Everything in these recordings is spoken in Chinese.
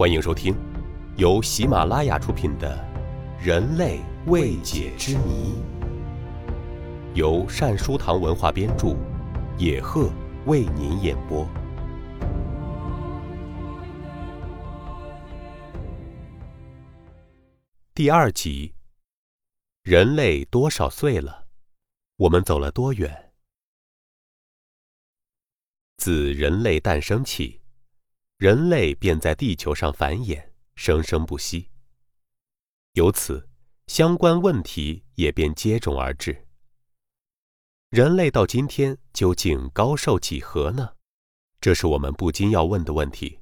欢迎收听由喜马拉雅出品的《人类未解之谜》，由善书堂文化编著，野鹤为您演播。第二集：人类多少岁了？我们走了多远？自人类诞生起，人类便在地球上繁衍，生生不息。由此，相关问题也便接踵而至。人类到今天究竟高寿几何呢？这是我们不禁要问的问题。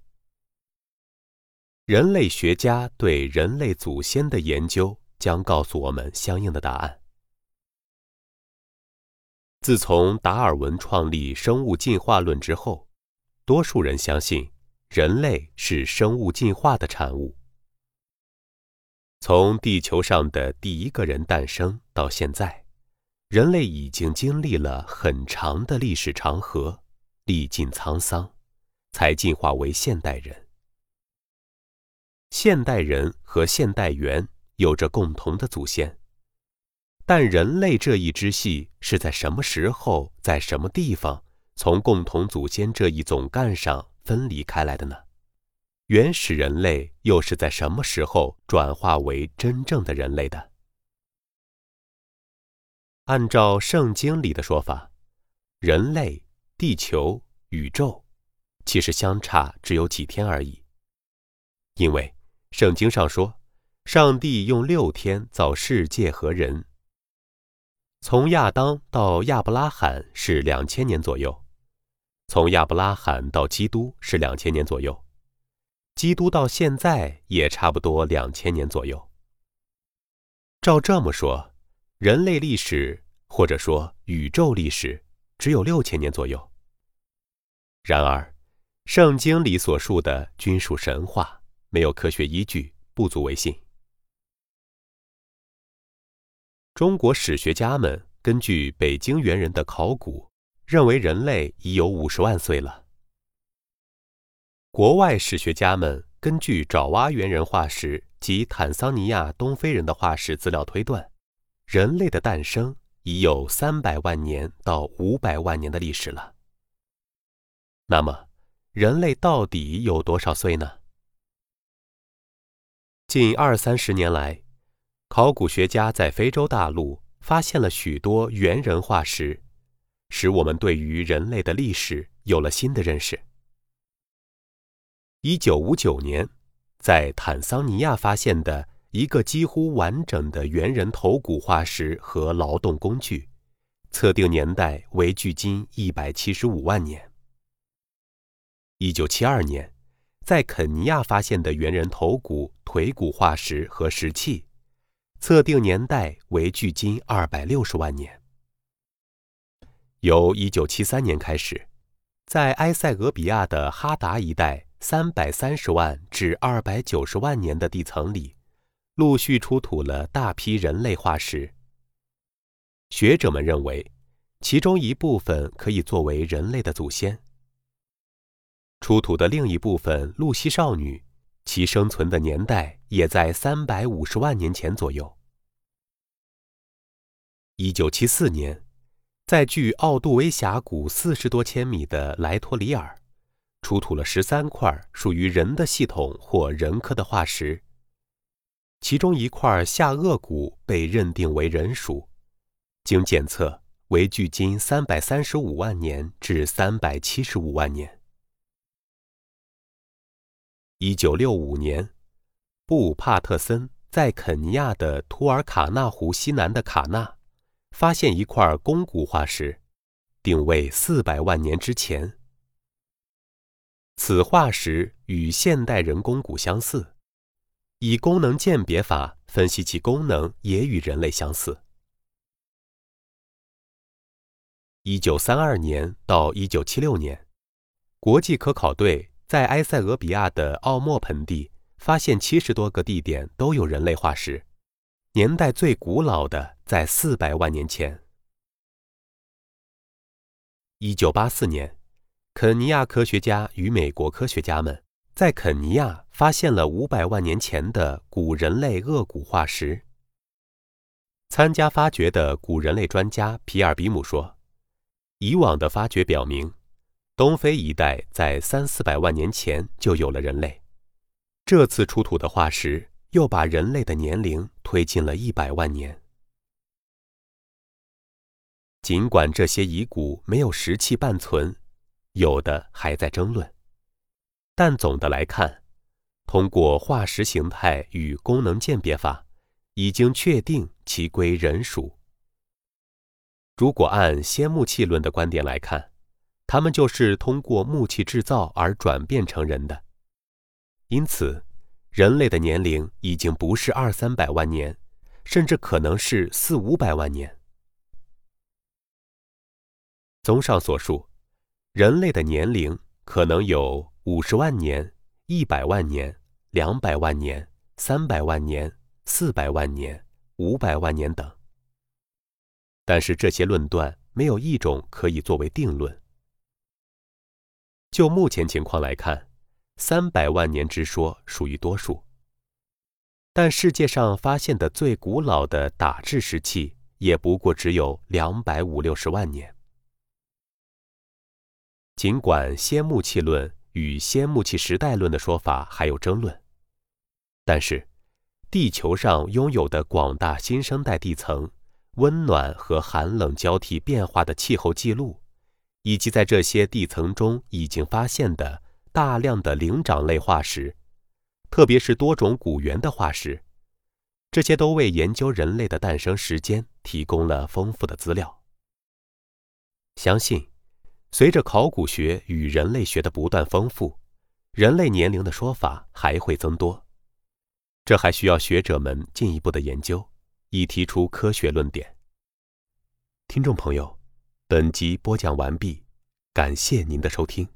人类学家对人类祖先的研究将告诉我们相应的答案。自从达尔文创立生物进化论之后，多数人相信人类是生物进化的产物。从地球上的第一个人诞生到现在，人类已经经历了很长的历史长河，历尽沧桑，才进化为现代人。现代人和现代猿有着共同的祖先。但人类这一支系是在什么时候，在什么地方，从共同祖先这一总干上分离开来的呢？原始人类又是在什么时候转化为真正的人类的？按照圣经里的说法，人类、地球、宇宙，其实相差只有几天而已。因为圣经上说，上帝用六天造世界和人。从亚当到亚伯拉罕是两千年左右，从亚伯拉罕到基督是两千年左右，基督到现在也差不多两千年左右。照这么说，人类历史或者说宇宙历史只有六千年左右。然而，圣经里所述的均属神话，没有科学依据，不足为信。中国史学家们根据北京猿人的考古，认为人类已有五十万岁了。国外史学家们根据爪哇猿人化石及坦桑尼亚东非人的化石资料推断，人类的诞生已有三百万年到五百万年的历史了。那么，人类到底有多少岁呢？近二三十年来。考古学家在非洲大陆发现了许多猿人化石，使我们对于人类的历史有了新的认识。一九五九年，在坦桑尼亚发现的一个几乎完整的猿人头骨化石和劳动工具，测定年代为距今一百七十五万年。一九七二年，在肯尼亚发现的猿人头骨、腿骨化石和石器。测定年代为距今二百六十万年。由一九七三年开始，在埃塞俄比亚的哈达一带三百三十万至二百九十万年的地层里，陆续出土了大批人类化石。学者们认为，其中一部分可以作为人类的祖先。出土的另一部分露西少女。其生存的年代也在三百五十万年前左右。一九七四年，在距奥杜威峡谷四十多千米的莱托里尔，出土了十三块属于人的系统或人科的化石。其中一块下颚骨被认定为人属，经检测为距今三百三十五万年至三百七十五万年。一九六五年，布帕特森在肯尼亚的图尔卡纳湖西南的卡纳，发现一块肱骨化石，定位四百万年之前。此化石与现代人肱骨相似，以功能鉴别法分析其功能也与人类相似。一九三二年到一九七六年，国际科考队。在埃塞俄比亚的奥莫盆地发现七十多个地点都有人类化石，年代最古老的在四百万年前。一九八四年，肯尼亚科学家与美国科学家们在肯尼亚发现了五百万年前的古人类颚骨化石。参加发掘的古人类专家皮尔比姆说：“以往的发掘表明，东非一带在三四百万年前就有了人类。这次出土的化石又把人类的年龄推进了一百万年。尽管这些遗骨没有石器半存，有的还在争论，但总的来看，通过化石形态与功能鉴别法。”已经确定其归人属。如果按先木器论的观点来看，他们就是通过木器制造而转变成人的。因此，人类的年龄已经不是二三百万年，甚至可能是四五百万年。综上所述，人类的年龄可能有五十万年、一百万年、两百万年、三百万年。四百万年、五百万年等，但是这些论断没有一种可以作为定论。就目前情况来看，三百万年之说属于多数。但世界上发现的最古老的打制石器也不过只有两百五六十万年。尽管先木器论与先木器时代论的说法还有争论，但是。地球上拥有的广大新生代地层、温暖和寒冷交替变化的气候记录，以及在这些地层中已经发现的大量的灵长类化石，特别是多种古猿的化石，这些都为研究人类的诞生时间提供了丰富的资料。相信，随着考古学与人类学的不断丰富，人类年龄的说法还会增多。这还需要学者们进一步的研究，以提出科学论点。听众朋友，本集播讲完毕，感谢您的收听。